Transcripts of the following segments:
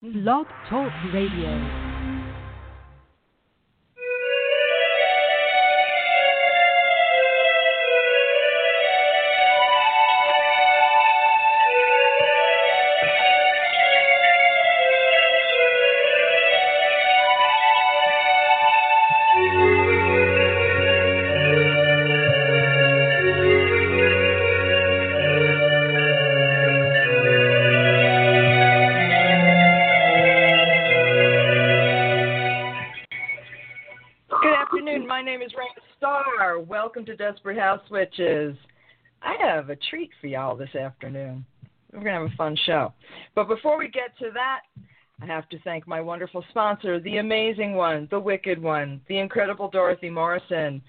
Blog Talk Radio. To Desperate House Witches. I have a treat for y'all this afternoon. We're going to have a fun show. But before we get to that, I have to thank my wonderful sponsor, the amazing one, the wicked one, the incredible Dorothy Morrison.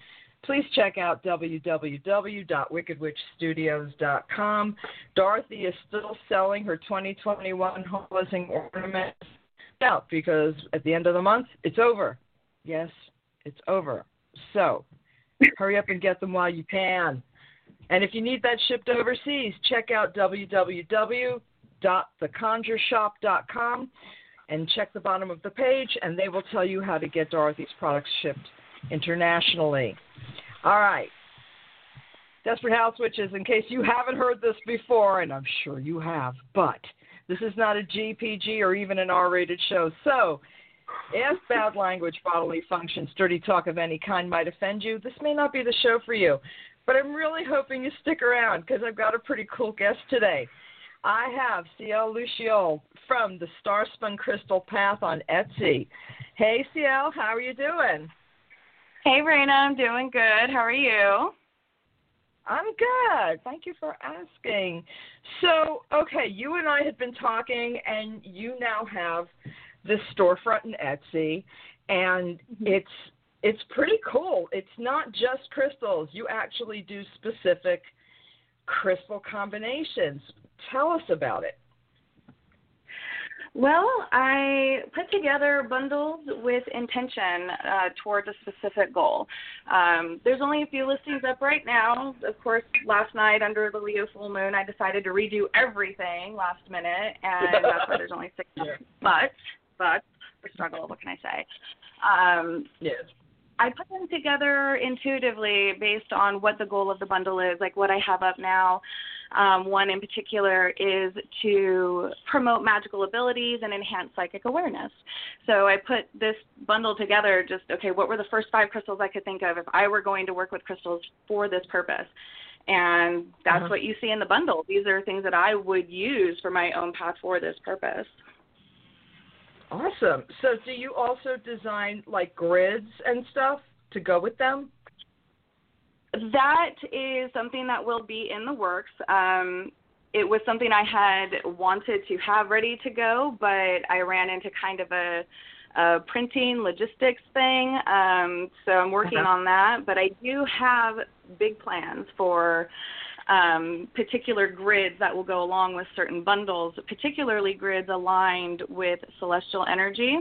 Please check out www.wickedwitchstudios.com. Dorothy is still selling her 2021 home blessing ornaments out because at the end of the month, it's over. Yes, it's over. So hurry up and get them while you can. And if you need that shipped overseas, check out www.theconjureshop.com and check the bottom of the page, and they will tell you how to get Dorothy's products shipped internationally. All right. Desperate House Witches, in case you haven't heard this before, and I'm sure you have, but this is not a GPG or even an R rated show. So, if bad language, bodily functions, dirty talk of any kind might offend you, this may not be the show for you. But I'm really hoping you stick around because I've got a pretty cool guest today. I have Ciel Luciole from the Starspun Crystal Path on Etsy. Hey, Ciel, how are you doing? Hey, Raina, I'm doing good. How are you? I'm good. Thank you for asking. So, okay, you and I had been talking, and you now have this storefront in Etsy, and it's it's pretty cool. It's not just crystals. You actually do specific crystal combinations. Tell us about it. Well, I put together bundles with intention uh, towards a specific goal. Um, there's only a few listings up right now. Of course, last night under the Leo full moon, I decided to redo everything last minute, and that's why there's only six. Yeah. But, but the struggle. What can I say? Um, Yes. I put them together intuitively based on what the goal of the bundle is, like what I have up now. Um, one in particular is to promote magical abilities and enhance psychic awareness. So I put this bundle together just, okay, what were the first five crystals I could think of if I were going to work with crystals for this purpose? And that's Uh-huh. what you see in the bundle. These are things that I would use for my own path for this purpose. Awesome. So, do you also design like grids and stuff to go with them? That is something that will be in the works. Um, it was something I had wanted to have ready to go, but I ran into kind of a, a printing logistics thing. Um, so I'm working Uh-huh. on that. But I do have big plans for um, particular grids that will go along with certain bundles, particularly grids aligned with celestial energy.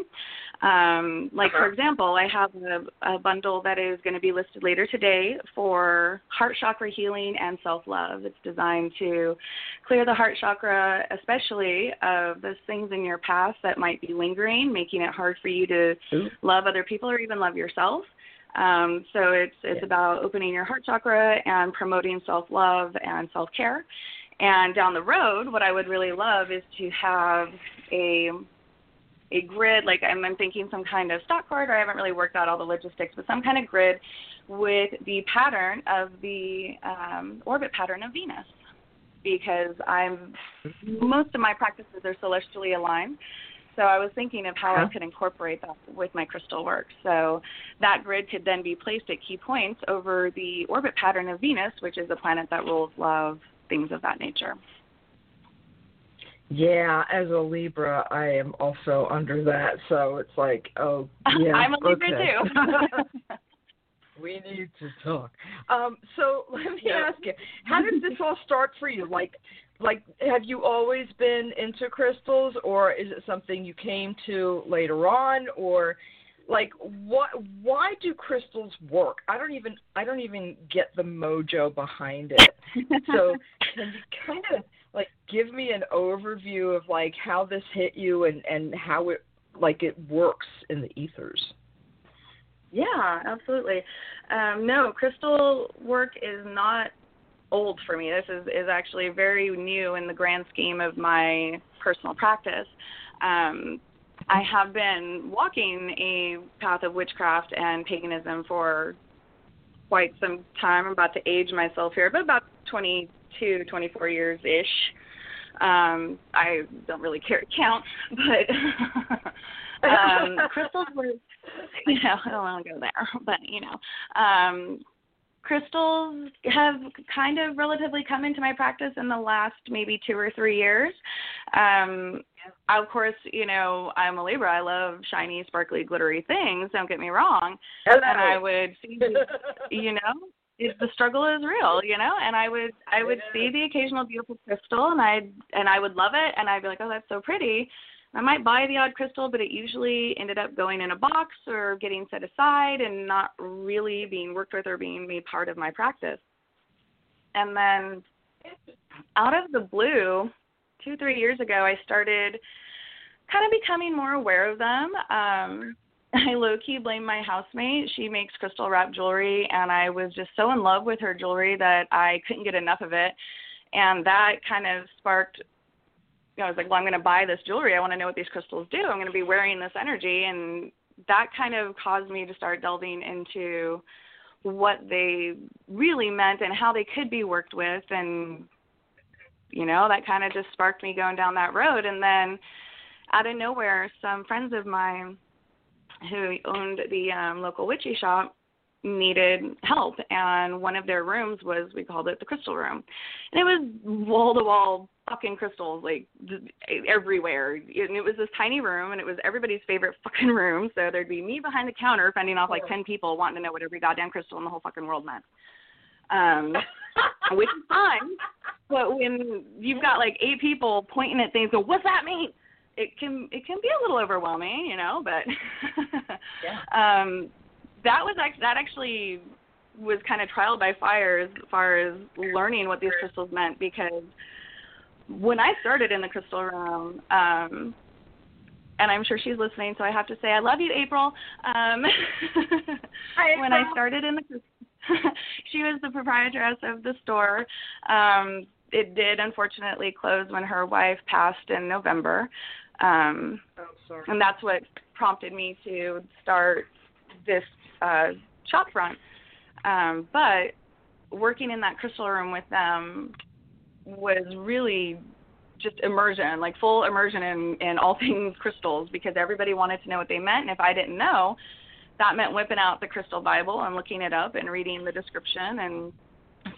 Um, like, for Uh-huh. example, I have a, a bundle that is going to be listed later today for heart chakra healing and self love. It's designed to clear the heart chakra, especially of those things in your past that might be lingering, making it hard for you to Ooh. love other people or even love yourself. Um, so it's it's Yeah. about opening your heart chakra and promoting self love and self care. And down the road, what I would really love is to have a a grid, like I'm, I'm thinking some kind of stock card, or I haven't really worked out all the logistics, but some kind of grid with the pattern of the um, orbit pattern of Venus, because I'm most of my practices are celestially aligned. So I was thinking of how Huh. I could incorporate that with my crystal work. So that grid could then be placed at key points over the orbit pattern of Venus, which is a planet that rules love, things of that nature. Yeah, as a Libra, I am also under that, so it's like, oh, yeah. I'm a Libra okay. too. we need to talk. Um, so let me Yeah. ask you, how did this all start for you? Like, like, have you always been into crystals, or is it something you came to later on, or like what why do crystals work i don't even i don't even get the mojo behind it so can you kind of like give me an overview of like how this hit you and and how it like it works in the ethers. Yeah, absolutely. Um, no, crystal work is not old for me. This is is actually very new in the grand scheme of my personal practice. Um, I have been walking a path of witchcraft and paganism for quite some time. I'm about to age myself here, but about 22, 24 years ish. Um, I don't really care to count, but um, crystals were, you know, I don't want to go there, but you know, um, crystals have kind of relatively come into my practice in the last maybe two or three years. Um, of course, you know, I'm a Libra. I love shiny, sparkly, glittery things. Don't get me wrong. Hello. And I would see, you know, it, the struggle is real, you know. And I would, I would see the occasional beautiful crystal, and I, and I would love it, and I'd be like, oh, that's so pretty. I might buy the odd crystal, but it usually ended up going in a box or getting set aside and not really being worked with or being made part of my practice. And then out of the blue, two, three years ago, I started kind of becoming more aware of them. Um, I low key blame my housemate. She makes crystal wrap jewelry, and I was just so in love with her jewelry that I couldn't get enough of it. And that kind of sparked you know, I was like, well, I'm going to buy this jewelry. I want to know what these crystals do. I'm going to be wearing this energy. And that kind of caused me to start delving into what they really meant and how they could be worked with. And, you know, that kind of just sparked me going down that road. And then out of nowhere, some friends of mine who owned the um, local witchy shop needed help and one of their rooms was we called it the crystal room. And it was wall to wall fucking crystals like everywhere. And it was this tiny room and it was everybody's favorite fucking room so there'd be me behind the counter fending off like ten people wanting to know what every goddamn crystal in the whole fucking world meant. Um which is fine but when you've got like eight people pointing at things go what's that mean? It can it can be a little overwhelming you know but yeah. um that was actually that actually was kind of trial by fire as far as learning what these crystals meant because when I started in the crystal realm, um, and I'm sure she's listening, so I have to say I love you, April. Um, Hi, when I started in the she was the proprietress of the store. Um, it did unfortunately close when her wife passed in November. Um, oh, sorry. And that's what prompted me to start this uh, shop front. Um, but working in that crystal room with them was really just immersion, like full immersion in, in all things crystals because everybody wanted to know what they meant. And if I didn't know, that meant whipping out the crystal Bible and looking it up and reading the description. And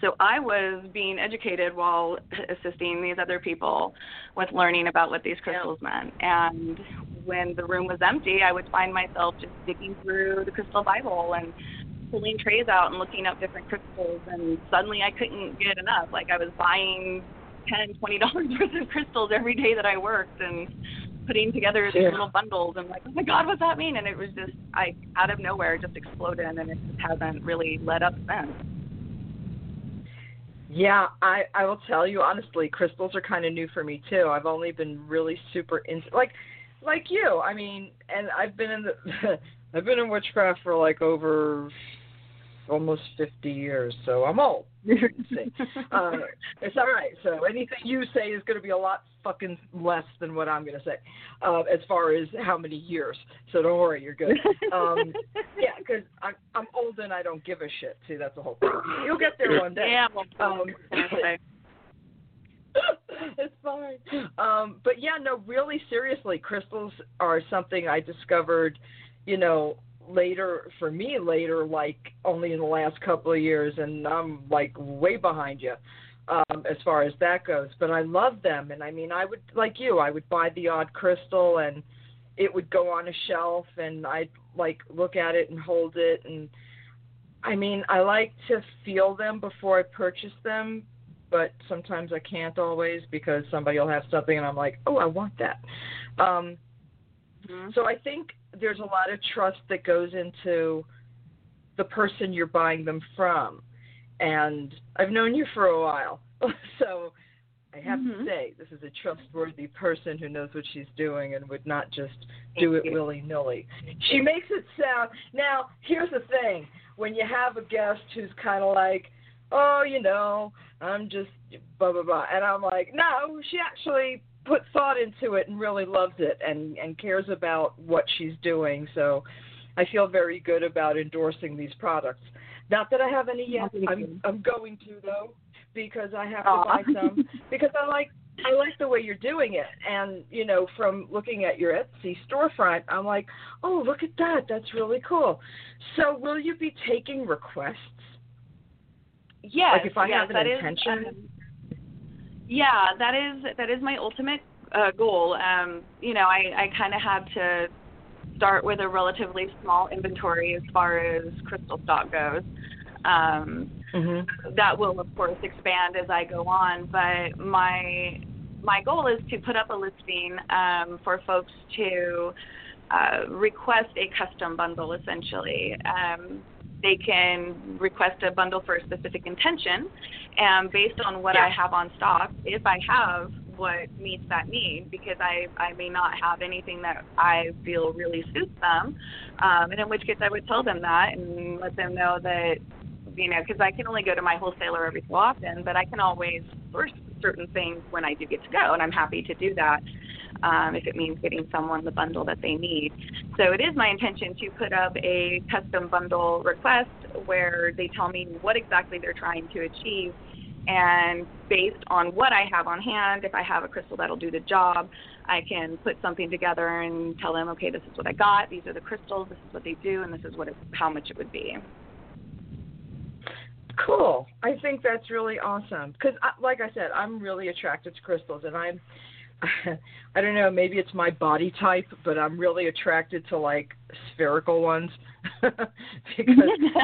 so I was being educated while assisting these other people with learning about what these crystals yeah. meant. And when the room was empty, I would find myself just digging through the crystal Bible and pulling trays out and looking up different crystals. And suddenly I couldn't get enough. Like I was buying ten, twenty dollars worth of crystals every day that I worked and putting together these yeah. little bundles and like, oh my god, what's that mean? And it was just I out of nowhere just exploded and it just hasn't really let up since. Yeah, I I will tell you honestly, crystals are kind of new for me too. I've only been really super into like like you. I mean, and I've been in the I've been in witchcraft for like over almost 50 years, so I'm old. uh, it's all right. So anything you say is going to be a lot fucking less than what I'm going to say, uh, as far as how many years. So don't worry, you're good. Um, yeah, because I'm, I'm old and I don't give a shit. See, that's the whole thing. You'll get there one day. Yeah. Um, it's fine. Um, but yeah, no, really seriously, crystals are something I discovered, you know, later for me later like only in the last couple of years and I'm like way behind you um as far as that goes but I love them and I mean I would like you I would buy the odd crystal and it would go on a shelf and I'd like look at it and hold it and I mean I like to feel them before I purchase them but sometimes I can't always because somebody will have something and I'm like, "Oh, I want that." Um mm-hmm. so I think there's a lot of trust that goes into the person you're buying them from. And I've known you for a while. so I have Mhm. to say, this is a trustworthy person who knows what she's doing and would not just do it willy nilly. She makes it sound. Now, here's the thing: when you have a guest who's kind of like, "Oh, you know, I'm just blah blah blah," and I'm like, "No, she actually put thought into it and really loves it and and cares about what she's doing." So, I feel very good about endorsing these products. Not that I have any yet. I'm. I'm going to though because I have to buy some because I like I like the way you're doing it and you know from looking at your Etsy storefront I'm like oh look at that that's really cool so will you be taking requests Yes. Like, if I yes, have an that is, intention? um, yeah, that is that is my ultimate uh, goal. Um, you know, I, I kind of had to start with a relatively small inventory as far as crystal stock goes. Um, mhm that will of course expand as I go on, but my my goal is to put up a listing um, for folks to uh, request a custom bundle essentially. Um, they can request a bundle for a specific intention, and based on what I have on stock, if I have what meets that need, because I, I may not have anything that I feel really suits them, um, and in which case I would tell them that and let them know that you know, because I can only go to my wholesaler every so often, but I can always source certain things when I do get to go, and I'm happy to do that um, if it means getting someone the bundle that they need. So it is my intention to put up a custom bundle request where they tell me what exactly they're trying to achieve. And based on what I have on hand, if I have a crystal that'll do the job, I can put something together and tell them, okay, this is what I got. These are the crystals. This is what they do, and this is what it, how much it would be. Cool. I think that's really awesome because, like I said, I'm really attracted to crystals, and I'm. I don't know. Maybe it's my body type, but I'm really attracted to like spherical ones because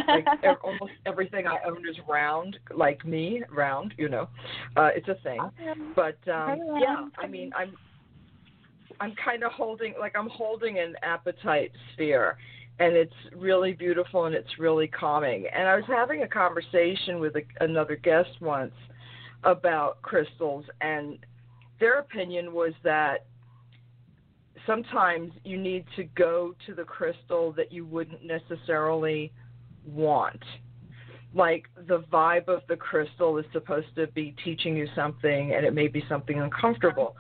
like ev- almost everything I own is round, like me, round. You know, uh, it's a thing. But um, yeah, I mean, I'm I'm kind of holding like I'm holding an apatite sphere, and it's really beautiful and it's really calming. And I was having a conversation with a, another guest once about crystals, and their opinion was that sometimes you need to go to the crystal that you wouldn't necessarily want. Like the vibe of the crystal is supposed to be teaching you something, and it may be something uncomfortable.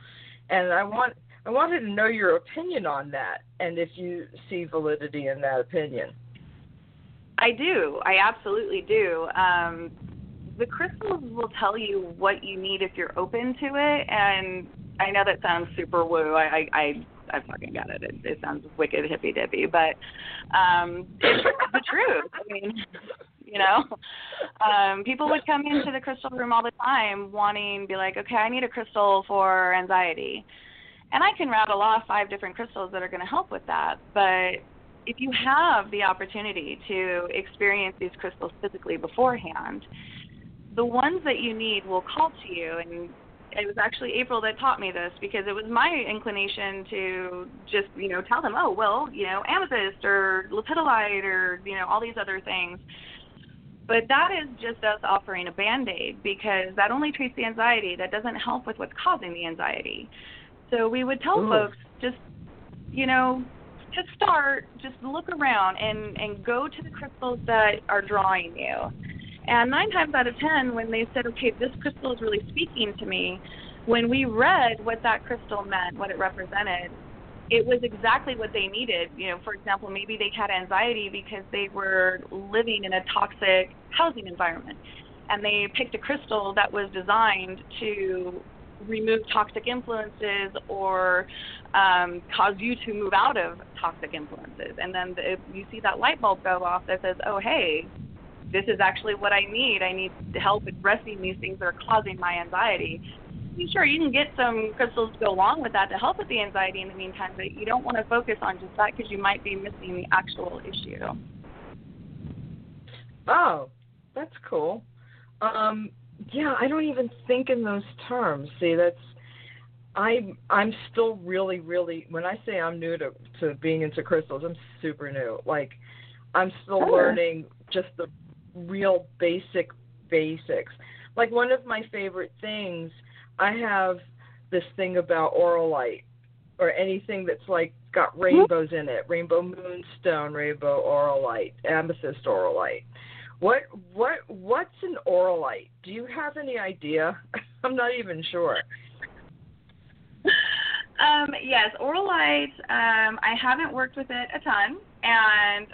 And I want I wanted to know your opinion on that, and if you see validity in that opinion. I do. I absolutely do. Um, the crystals will tell you what you need if you're open to it, and I know that sounds super woo. I I I, I fucking got it. it. It sounds wicked hippy dippy, but um, it's the truth. I mean, you know, um, people would come into the crystal room all the time wanting, be like, okay, I need a crystal for anxiety, and I can rattle off five different crystals that are going to help with that, but if you have the opportunity to experience these crystals physically beforehand, the ones that you need will call to you. And it was actually April that taught me this because it was my inclination to just, you know, tell them, oh, well, you know, amethyst or lepidolite or, you know, all these other things. But that is just us offering a band aid because that only treats the anxiety. That doesn't help with what's causing the anxiety. So we would tell Ooh. folks just, you know, to start, just look around and and go to the crystals that are drawing you. And nine times out of ten, when they said, "Okay, this crystal is really speaking to me," when we read what that crystal meant, what it represented, it was exactly what they needed. You know, for example, maybe they had anxiety because they were living in a toxic housing environment, and they picked a crystal that was designed to remove toxic influences or um, cause you to move out of toxic influences. And then the, you see that light bulb go off that says, oh, hey, this is actually what I need. I need help addressing these things that are causing my anxiety. Sure, you can get some crystals to go along with that to help with the anxiety in the meantime, but you don't want to focus on just that because you might be missing the actual issue. Oh, that's cool. Um, yeah, I don't even think in those terms. See, that's I'm I'm still really really when I say I'm new to to being into crystals, I'm super new. Like I'm still Sure. learning just the real basic basics. Like one of my favorite things I have this thing about auralite or anything that's like got rainbows in it, rainbow moonstone, rainbow auralite, amethyst auralite. What what what's an auralite? Do you have any idea? I'm not even sure. Um, yes, auralite. Um, I haven't worked with it a ton, and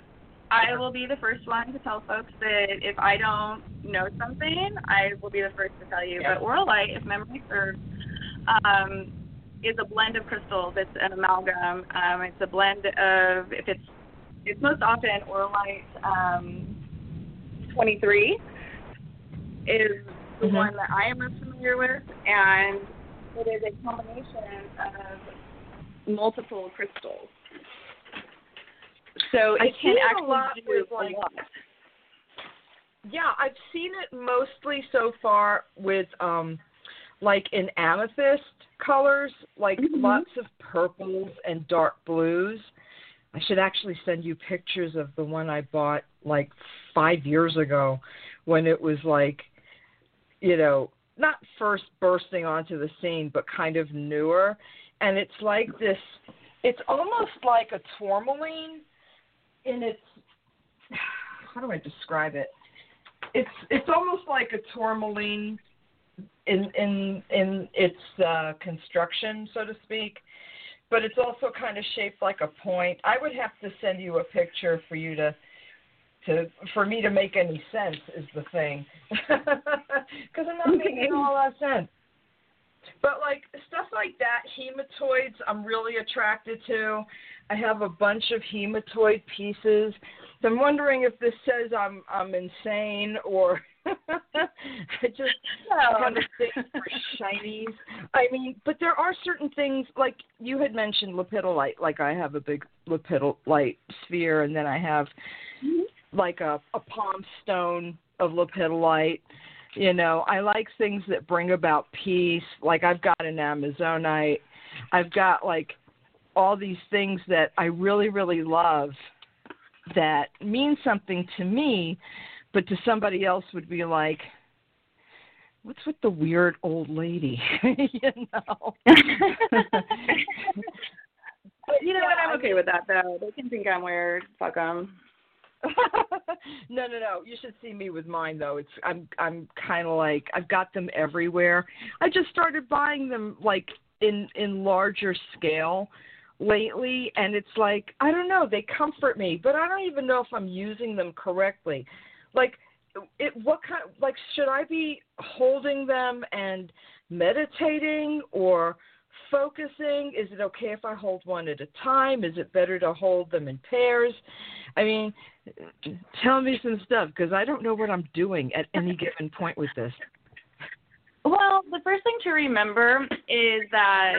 I will be the first one to tell folks that if I don't know something, I will be the first to tell you. Yeah. But auralite, if memory serves, um, is a blend of crystals. It's an amalgam. Um, it's a blend of if it's it's most often auralite um, 23 is the Mhm. one that I am most familiar with, and it is a combination of multiple crystals. So I it see can it a actually lot do with, a like, lot. Yeah, I've seen it mostly so far with um like in amethyst colors, like Mhm. lots of purples and dark blues. I should actually send you pictures of the one I bought like 5 years ago when it was like you know, not first bursting onto the scene, but kind of newer. And it's like this it's almost like a tourmaline in its how do I describe it? It's it's almost like a tourmaline in in in its uh, construction, so to speak, but it's also kind of shaped like a point. I would have to send you a picture for you to to for me to make any sense is the thing, because I'm not making all that sense. But like stuff like that, hematoids, I'm really attracted to. I have a bunch of hematoid pieces. So I'm wondering if this says I'm I'm insane or I just have a thing for shinies. I mean, but there are certain things like you had mentioned lepidolite. Like I have a big lepidolite sphere, and then I have mm-hmm. like a a palm stone of lepidolite. You know, I like things that bring about peace. Like I've got an Amazonite. I've got like all these things that I really, really love that mean something to me, but to somebody else would be like, what's with the weird old lady? you know? But you know Yeah, what? I'm okay with that though. They can think I'm weird. Fuck them. no, no, no. You should see me with mine though. It's I'm I'm kind of like I've got them everywhere. I just started buying them like in in larger scale lately and it's like I don't know, they comfort me, but I don't even know if I'm using them correctly. Like it what kind like should I be holding them and meditating or focusing? Is it okay if I hold one at a time? Is it better to hold them in pairs? I mean, tell me some stuff because I don't know what I'm doing at any given point with this. Well, the first thing to remember is that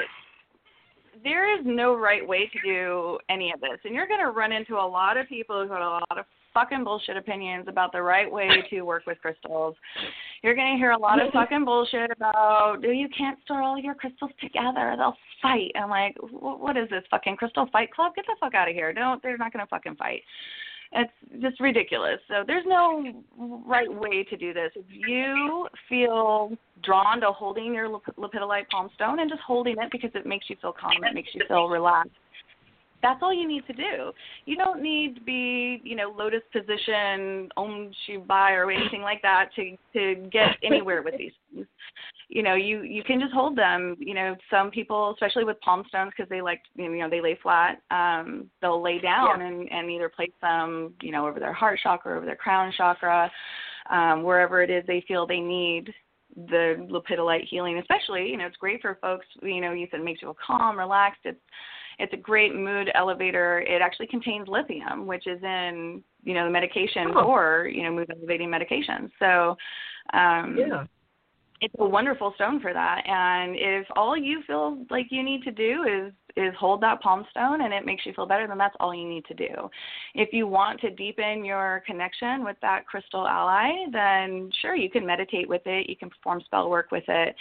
there is no right way to do any of this. And you're going to run into a lot of people who have a lot of fucking bullshit opinions about the right way to work with crystals. You're going to hear a lot of fucking bullshit about, oh, you can't store all your crystals together. They'll fight. I'm like, what is this fucking crystal fight club? Get the fuck out of here. Don't, they're not going to fucking fight. It's just ridiculous. So there's no right way to do this. If you feel drawn to holding your lep- lepidolite palm stone and just holding it because it makes you feel calm, it makes you feel relaxed. That's all you need to do. You don't need to be, you know, lotus position, om shibai or anything like that to to get anywhere with these things. You know, you you can just hold them. You know, some people, especially with palm stones, because they like, you know, they lay flat. Um, they'll lay down Yeah. and and either place them, you know, over their heart chakra, over their crown chakra, um, wherever it is they feel they need the lepidolite healing. Especially, you know, it's great for folks. You know, you said it makes you feel calm, relaxed. It's it's a great mood elevator. It actually contains lithium, which is in you know the medication Oh. for you know mood elevating medications. So um, Yeah. It's a wonderful stone for that. And if all you feel like you need to do is is hold that palm stone and it makes you feel better, then that's all you need to do. If you want to deepen your connection with that crystal ally, then sure you can meditate with it, you can perform spell work with it,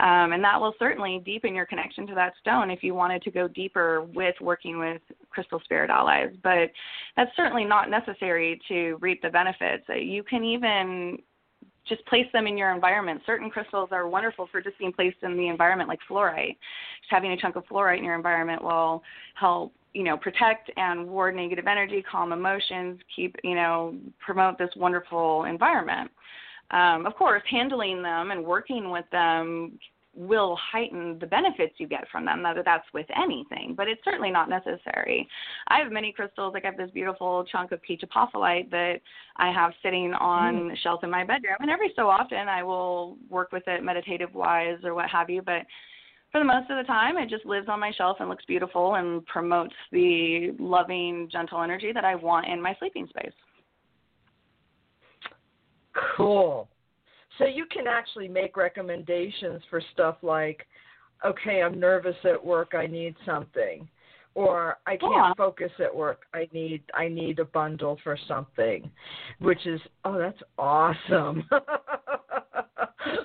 um, and that will certainly deepen your connection to that stone if you wanted to go deeper with working with crystal spirit allies. But that's certainly not necessary to reap the benefits. You can even just place them in your environment. Certain crystals are wonderful for just being placed in the environment, like fluorite. Just having a chunk of fluorite in your environment will help, you know, protect and ward negative energy, calm emotions, keep, you know, promote this wonderful environment. Um, of course, handling them and working with them will heighten the benefits you get from them, whether that's with anything, but it's certainly not necessary. I have many crystals, like I have this beautiful chunk of peach apophyllite that I have sitting on mm. shelf in my bedroom, and every so often I will work with it meditative wise or what have you, but for the most of the time it just lives on my shelf and looks beautiful and promotes the loving, gentle energy that I want in my sleeping space. Cool. So you can actually make recommendations for stuff like, okay, I'm nervous at work, I need something. Or I can't yeah. focus at work. I need I need a bundle for something, which is oh that's awesome.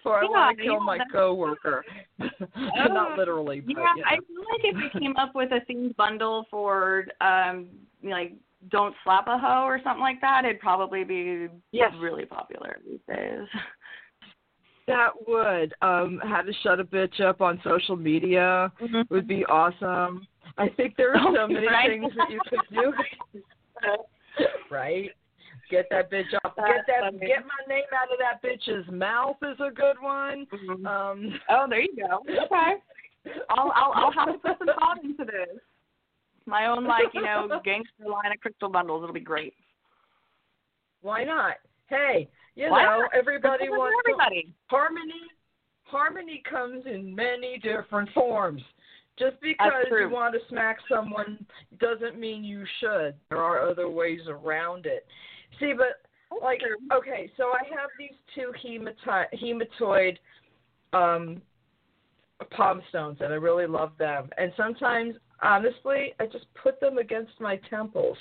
or I yeah, want to kill yeah, my coworker. Not literally. But, yeah, I feel like if we came up with a themed bundle for um like don't slap a hoe or something like that, it'd probably be yes. really popular these days. That would. Um, how to shut a bitch up on social media mm-hmm. would be awesome. I think there are so many right? things that you could do. right? Get that bitch off. That's get that. Funny. Get my name out of that bitch's mouth is a good one. Mm-hmm. Um, oh, there you go. Okay. I'll I'll I'll have to put some thought into this. My own like you know gangster line of crystal bundles. It'll be great. Why not? Hey, you Why know, not? everybody wants everybody. harmony. Harmony comes in many different forms. Just because you want to smack someone doesn't mean you should. There are other ways around it. See, but like, okay, so I have these two hematoid, hematoid um, palm stones, and I really love them. And sometimes, honestly, I just put them against my temples.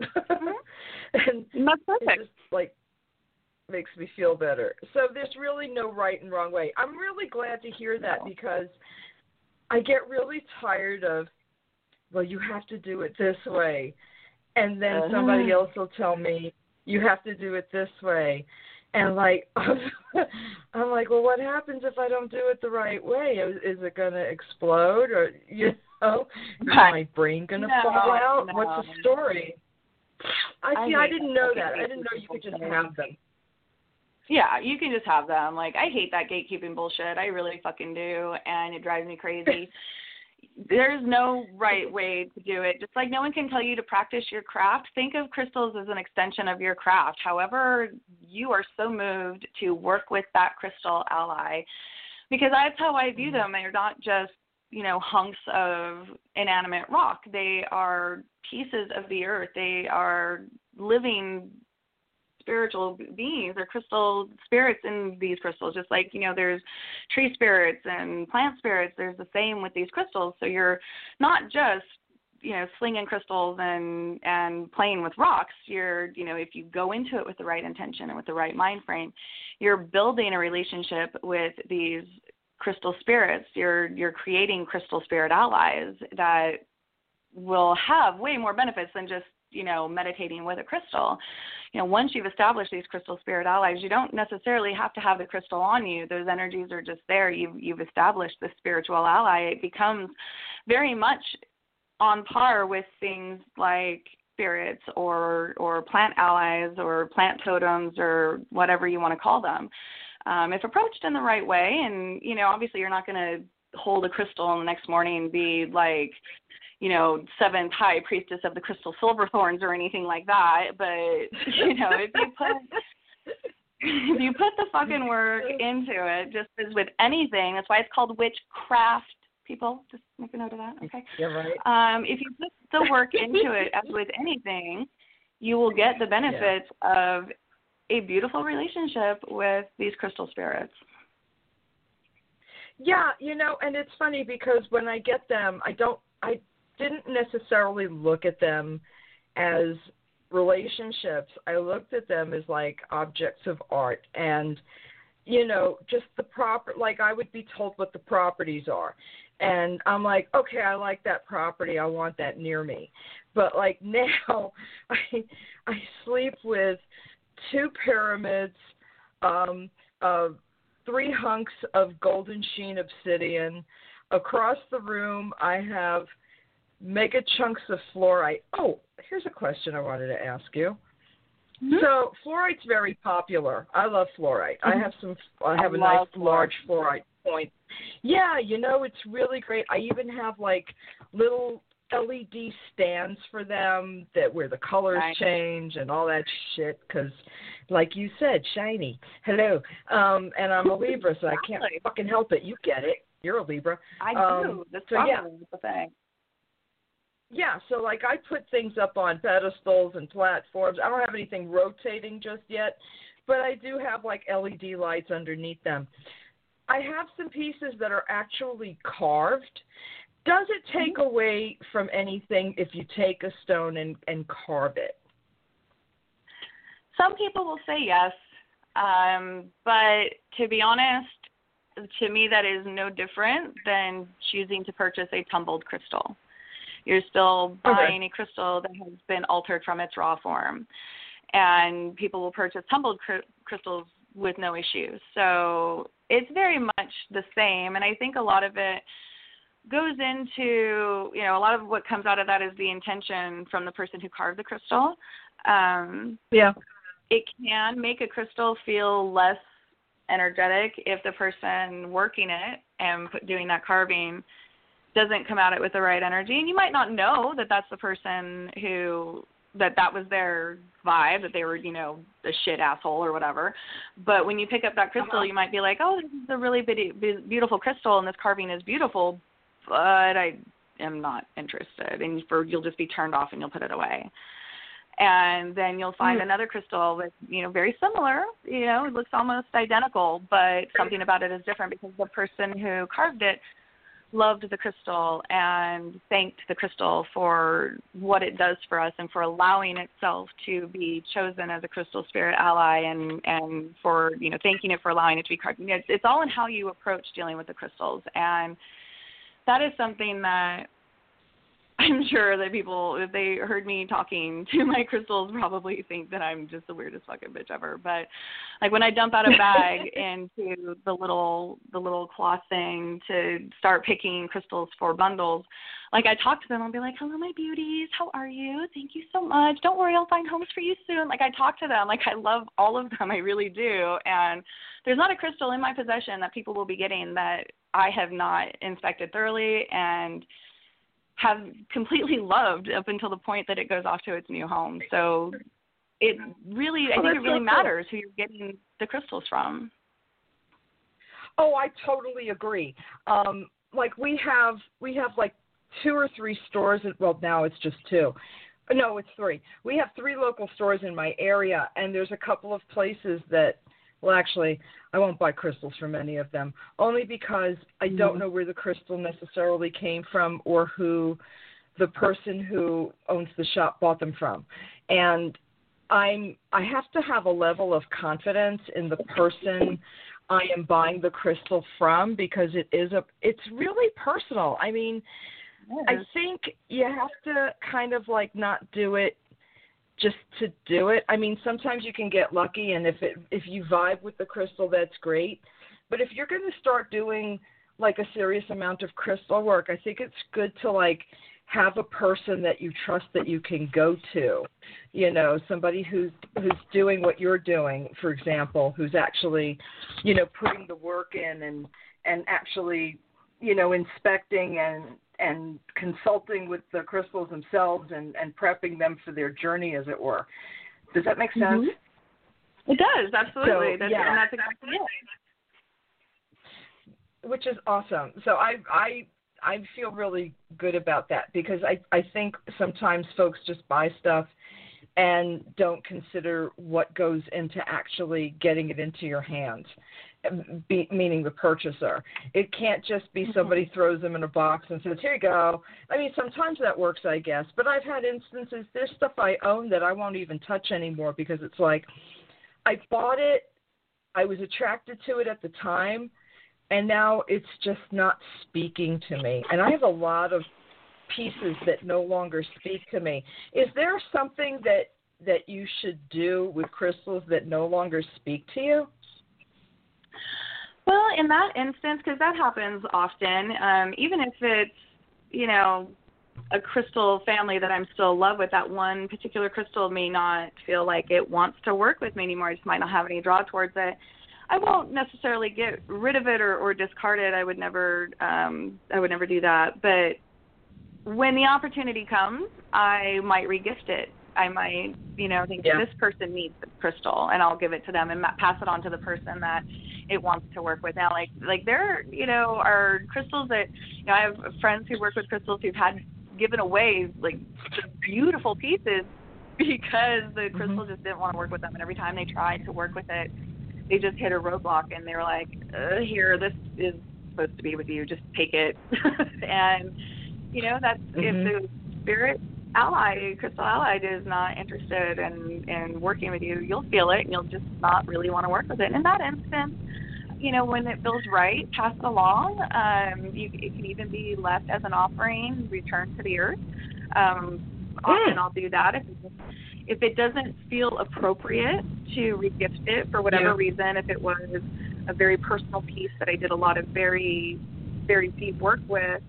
Mm-hmm. and That's perfect. Just, like makes me feel better. So there's really no right and wrong way. I'm really glad to hear that No. because I get really tired of well you have to do it this way and then Uh-huh. somebody else will tell me you have to do it this way and like I'm like well what happens if I don't do it the right way is, is it going to explode or you know is Right. my brain going to No, fall out no. what's the story I I see I hate didn't know I that I didn't know you could just have them Yeah, you can just have them. Like I hate that gatekeeping bullshit. I really fucking do, and it drives me crazy. There's no right way to do it. Just like no one can tell you to practice your craft. Think of crystals as an extension of your craft. However, you are so moved to work with that crystal ally, because that's how I view mm-hmm. them. They're not just you know hunks of inanimate rock. They are pieces of the earth. They are living spiritual beings or crystal spirits in these crystals just like you know there's tree spirits and plant spirits there's the same with these crystals. So you're not just you know slinging crystals and and playing with rocks. You're you know if you go into it with the right intention and with the right mind frame you're building a relationship with these crystal spirits. You're you're creating crystal spirit allies that will have way more benefits than just you know meditating with a crystal. You know once you've established these crystal spirit allies you don't necessarily have to have the crystal on you. Those energies are just there. You've you've established the spiritual ally. It becomes very much on par with things like spirits or or plant allies or plant totems or whatever you want to call them. Um, if approached in the right way and you know obviously you're not going to hold a crystal and the next morning be like you know, seventh high priestess of the crystal silver thorns or anything like that. But you know, if you put if you put the fucking work into it, just as with anything, that's why it's called witchcraft. People, just make a note of that, okay? yeah right Um, if you put the work into it, as with anything, you will get the benefits of a beautiful relationship with these crystal spirits. Yeah, you know, and it's funny because when I get them, I don't, I didn't necessarily look at them as relationships. I looked at them as like objects of art and, you know, just the proper, like I would be told what the properties are. And I'm like, okay, I like that property. I want that near me. But like now, I I sleep with two pyramids, um, uh, three hunks of golden sheen obsidian. Across the room, I have mega chunks of fluorite. Oh, here's a question I wanted to ask you. Mm-hmm. So fluorite's very popular. I love fluorite. Mm-hmm. I have some. I have I a nice fluorite. large fluorite point. Yeah, you know it's really great. I even have like little LED stands for them that where the colors change and all that shit. Because, like you said, shiny. Hello. Um, and I'm a Libra, so I can't fucking help it. You get it. You're a Libra. I um, do. That's so, yeah. the thing. Yeah, so like I put things up on pedestals and platforms. I don't have anything rotating just yet, but I do have like LED lights underneath them. I have some pieces that are actually carved. Does it take mm-hmm. away from anything if you take a stone and, and carve it? Some people will say yes, um, but to be honest, to me that is no different than choosing to purchase a tumbled crystal. You're still buying okay. a crystal that has been altered from its raw form. And people will purchase tumbled cr- crystals with no issues. So it's very much the same. And I think a lot of it goes into, you know, a lot of what comes out of that is the intention from the person who carved the crystal. Um, yeah. It can make a crystal feel less energetic if the person working it and doing that carving doesn't come at it with the right energy. And you might not know that that's the person who that that was their vibe that they were you know a shit asshole or whatever. But when you pick up that crystal you might be like oh this is a really beautiful crystal and this carving is beautiful but i am not interested. And for you'll just be turned off and you'll put it away. And then you'll find mm. another crystal with you know very similar you know it looks almost identical but something about it is different because the person who carved it loved the crystal and thanked the crystal for what it does for us and for allowing itself to be chosen as a crystal spirit ally and and for you know thanking it for allowing it to be carved. It's, it's all in how you approach dealing with the crystals and that is something that I'm sure that people, if they heard me talking to my crystals, probably think that I'm just the weirdest fucking bitch ever. But like when I dump out a bag into the little the little cloth thing to start picking crystals for bundles, like I talk to them, I'll be like, "Hello, my beauties, how are you? Thank you so much. Don't worry, I'll find homes for you soon." Like I talk to them, like I love all of them, I really do. And there's not a crystal in my possession that people will be getting that I have not inspected thoroughly and have completely loved up until the point that it goes off to its new home. So it really, I think it really so matters who you're getting the crystals from. Oh, I totally agree. Um, like we have, we have like two or three stores. Well, now it's just two. No, it's three. We have three local stores in my area, and there's a couple of places that well, actually, I won't buy crystals from any of them, only because I don't mm-hmm. know where the crystal necessarily came from or who the person who owns the shop bought them from. And I'm I have to have a level of confidence in the person I am buying the crystal from because it is a it's really personal. I mean, yes. I think you have to kind of like not do it just to do it. I mean, sometimes you can get lucky, and if it if you vibe with the crystal, that's great. But if you're going to start doing like a serious amount of crystal work, I think it's good to like have a person that you trust that you can go to. You know, somebody who's who's doing what you're doing, for example, who's actually, you know, putting the work in and and actually, you know, inspecting and and consulting with the crystals themselves and, and prepping them for their journey, as it were. Does that make sense? Mm-hmm. It does, absolutely. So, that's, yeah. And that's exactly it. Which is awesome. So I I I feel really good about that because I I think sometimes folks just buy stuff and don't consider what goes into actually getting it into your hands be, meaning the purchaser. It can't just be mm-hmm. somebody throws them in a box and says, "Here you go." I mean, sometimes that works, I guess, but I've had instances. There's stuff I own that I won't even touch anymore because it's like I bought it, I was attracted to it at the time, and now it's just not speaking to me. And I have a lot of pieces that no longer speak to me. Is there something that that you should do with crystals that no longer speak to you? Well, in that instance, because that happens often, um, even if it's, you know, a crystal family that I'm still in love with, that one particular crystal may not feel like it wants to work with me anymore. I just might not have any draw towards it. I won't necessarily get rid of it or, or discard it. I would never, um, I would never do that. But when the opportunity comes, I might regift it. I might, you know, think yeah. this person needs the crystal, and I'll give it to them and pass it on to the person that it wants to work with. Now, like, like there, you know, are crystals that, you know, I have friends who work with crystals who've had given away like beautiful pieces because the crystal mm-hmm. just didn't want to work with them, and every time they tried to work with it, they just hit a roadblock, and they were like, uh, "Here, this is supposed to be with you. Just take it." and you know, that's mm-hmm. if the spirit ally, crystal ally, is not interested in in working with you, you'll feel it, and you'll just not really want to work with it. In that instance, you know, when it feels right, pass it along. Um, you, it can even be left as an offering, returned to the earth. Um, often mm. I'll do that if it, if it doesn't feel appropriate to regift it for whatever yeah. reason. If it was a very personal piece that I did a lot of very, very deep work with,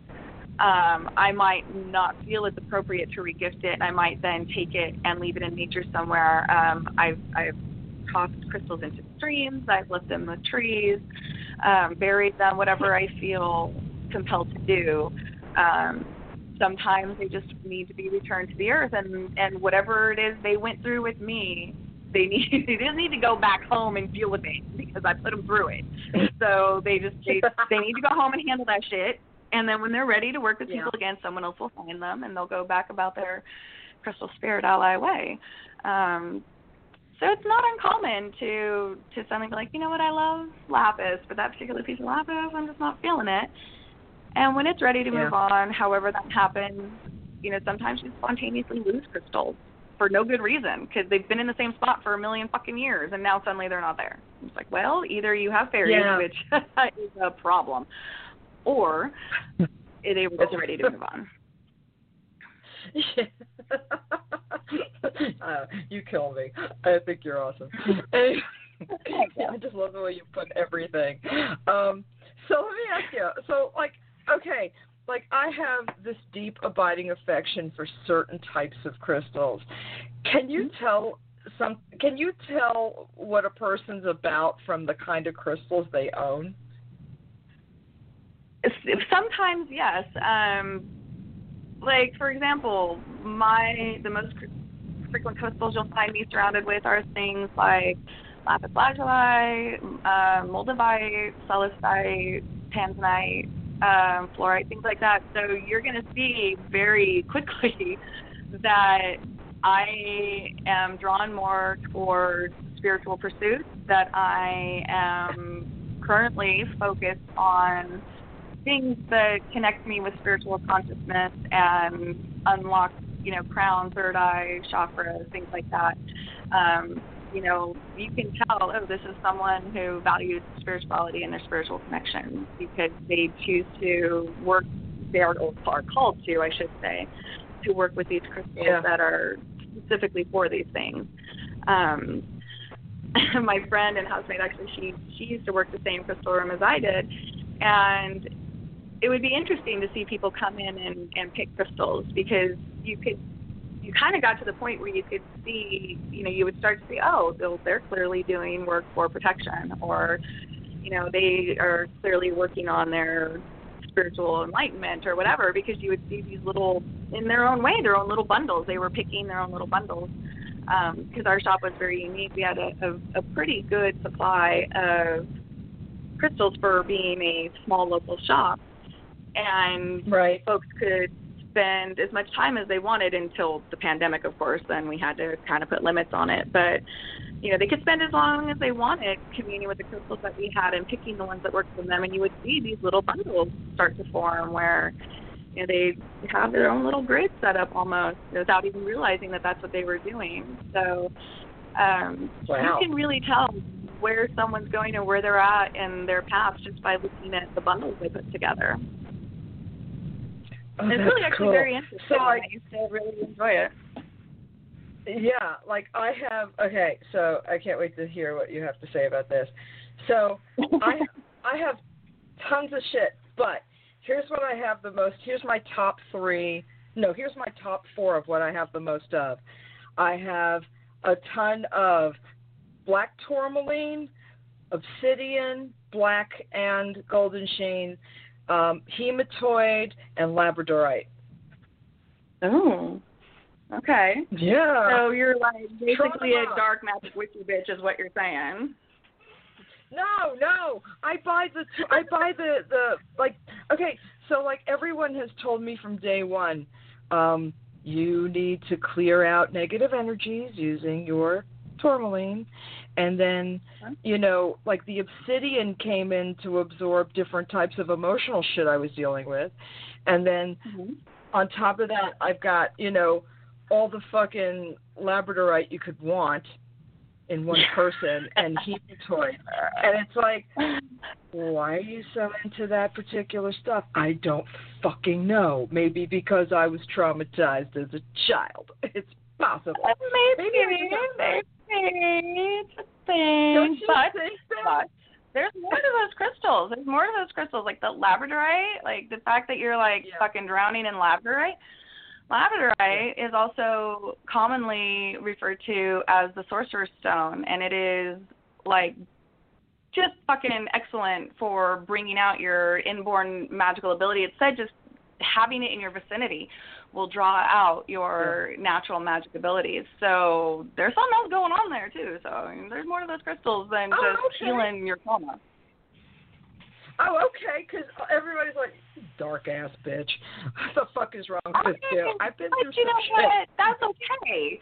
um, I might not feel it's appropriate to regift it. I might then take it and leave it in nature somewhere. Um, I've, I've tossed crystals into streams. I've left them with trees, um, buried them, whatever I feel compelled to do. Um, sometimes they just need to be returned to the earth, and and whatever it is they went through with me, they need they didn't need to go back home and deal with it because I put them through it. So they just they they need to go home and handle that shit. And then when they're ready to work with yeah. people again, someone else will find them, and they'll go back about their crystal spirit ally way. Um, so it's not uncommon to to suddenly be like, you know what, I love lapis, but that particular piece of lapis, I'm just not feeling it. And when it's ready to yeah. move on, however that happens, you know, sometimes you spontaneously lose crystals for no good reason because they've been in the same spot for a million fucking years, and now suddenly they're not there. It's like, well, either you have fairies, yeah. which is a problem, or they were just ready to move on. uh, you kill me. I think you're awesome. I just love the way you put everything. Um, so let me ask you. So, like, okay, like I have this deep, abiding affection for certain types of crystals. Can you mm-hmm. tell some? Can you tell what a person's about from the kind of crystals they own? Sometimes, yes. Um, like for example, my the most frequent crystals you'll find me surrounded with are things like lapis lazuli, uh, moldavite, celestite, tanzanite, um, fluorite, things like that. So you're going to see very quickly that I am drawn more towards spiritual pursuits, that I am currently focused on things that connect me with spiritual consciousness and unlock, you know, crown, third eye, chakras, things like that. Um, you know, you can tell, oh, this is someone who values spirituality and their spiritual connection because they choose to work, they are, are called to, I should say, to work with these crystals yeah. that are specifically for these things. Um, my friend and housemate actually she she used to work the same crystal room as I did and it would be interesting to see people come in and, and pick crystals because you could you kind of got to the point where you could see you know you would start to see oh they're clearly doing work for protection or you know they are clearly working on their spiritual enlightenment or whatever because you would see these little in their own way their own little bundles. They were picking their own little bundles because um, our shop was very unique. We had a, a, a pretty good supply of crystals for being a small local shop and right. folks could spend as much time as they wanted until the pandemic, of course. Then we had to kind of put limits on it, but you know they could spend as long as they wanted communing with the crystals that we had and picking the ones that worked for them. And you would see these little bundles start to form where you know they have their own little grid set up almost without even realizing that that's what they were doing. So um, wow. you can really tell where someone's going and where they're at in their path just by looking at the bundles they put together. Oh, it's really actually cool. very interesting. So like, I used to really enjoy it. Yeah, like I have. Okay, so I can't wait to hear what you have to say about this. So I I have tons of shit, but here's what I have the most. Here's my top three. No, here's my top four of what I have the most of. I have a ton of black tourmaline, obsidian, black and golden sheen, um, hematoid, and labradorite. Oh. Okay. Yeah. So you're like basically a dark magic witchy bitch, is what you're saying. No, no. I buy the I buy the the like okay, so like everyone has told me from day 1, um you need to clear out negative energies using your tourmaline and then you know, like the obsidian came in to absorb different types of emotional shit I was dealing with. And then mm-hmm. on top of that, I've got, you know, all the fucking labradorite you could want in one person and hematoid. And it's like, why are you so into that particular stuff? I don't fucking know. Maybe because I was traumatized as a child. It's possible. Maybe, Maybe maybe, it's a Don't you But, think so? but there's more to those crystals. There's more to those crystals, like the labradorite, like the fact that you're like Yeah. fucking drowning in labradorite. Labradorite is also commonly referred to as the sorcerer's stone, and it is like just fucking excellent for bringing out your inborn magical ability. It said just having it in your vicinity will draw out your natural magic abilities. So there's something else going on there too. So I mean, there's more to those crystals than Oh, just okay. healing your trauma. Oh, okay, because everybody's like, dark ass bitch. What the fuck is wrong with you? I've been but through you know shit. what? That's okay.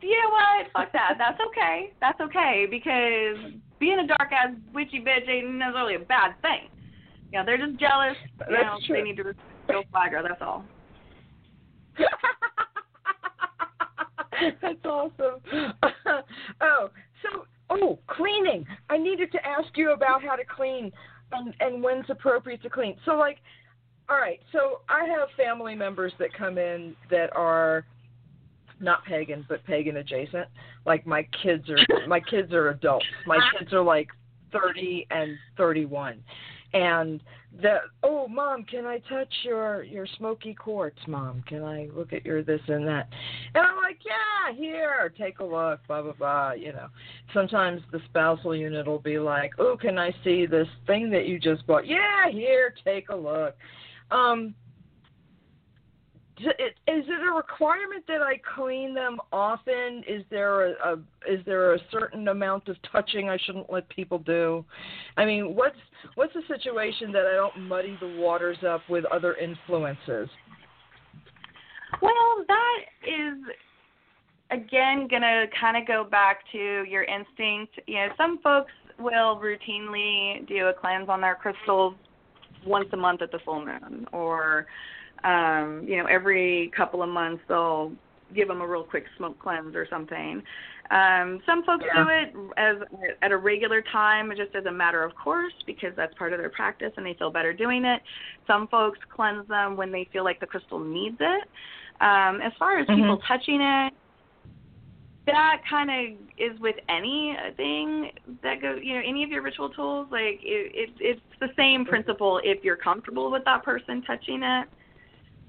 You know what? Fuck that. That's okay. That's okay because being a dark ass witchy bitch ain't necessarily a bad thing. You know, they're just jealous. You That's know, true. they need to go flagger. That's all. That's awesome. oh, so oh, cleaning. I needed to ask you about how to clean and and when's appropriate to clean. So like all right, so I have family members that come in that are not pagan but pagan adjacent. Like my kids are my kids are adults. My kids are like 30 and 31. And the oh mom, can I touch your your smoky quartz, mom? Can I look at your this and that? And I'm like, yeah, here, take a look, blah blah blah. You know, sometimes the spousal unit will be like, oh, can I see this thing that you just bought? Yeah, here, take a look. Um, is it a requirement that I clean them often? Is there a, a is there a certain amount of touching I shouldn't let people do? I mean, what's what's the situation that I don't muddy the waters up with other influences? Well, that is again gonna kind of go back to your instinct. You know, some folks will routinely do a cleanse on their crystals once a month at the full moon, or um, you know, every couple of months they'll give them a real quick smoke cleanse or something. Um, some folks Yeah. do it as at a regular time, just as a matter of course, because that's part of their practice and they feel better doing it. Some folks cleanse them when they feel like the crystal needs it. Um, as far as people Mhm. touching it, that kind of is with anything that go, you know, any of your ritual tools. Like it, it, it's the same principle. If you're comfortable with that person touching it,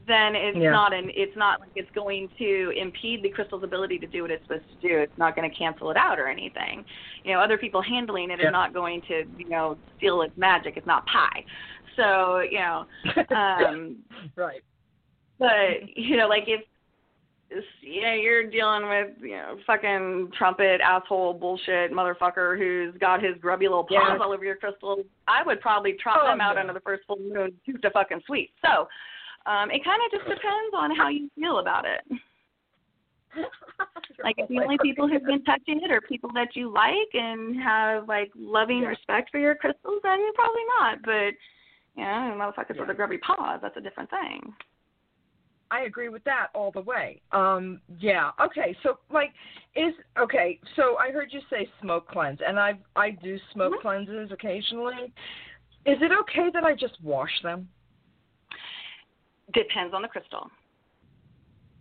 then it's Yeah. not an. It's not like it's going to impede the crystal's ability to do what it's supposed to do. It's not going to cancel it out or anything. You know, other people handling it Yeah. is not going to, you know, steal its magic. It's not pie. So you know, um, right. but you know, like if you know you're dealing with you know fucking trumpet asshole bullshit motherfucker who's got his grubby little paws Yeah. all over your crystals, I would probably trot Oh, them out yeah. under the first full moon to fucking sweet. So um, it kind of just depends on how you feel about it. Like if the only people who've been touching it are people that you like and have like loving Yeah. respect for your crystals, then probably not. But you know, motherfuckers Yeah. with a grubby paws, that's a different thing. I agree with that all the way. Um, yeah. Okay. So, like, is okay. So I heard you say smoke cleanse, and I I do smoke Mhm. cleanses occasionally. Is it okay that I just wash them? Depends on the crystal.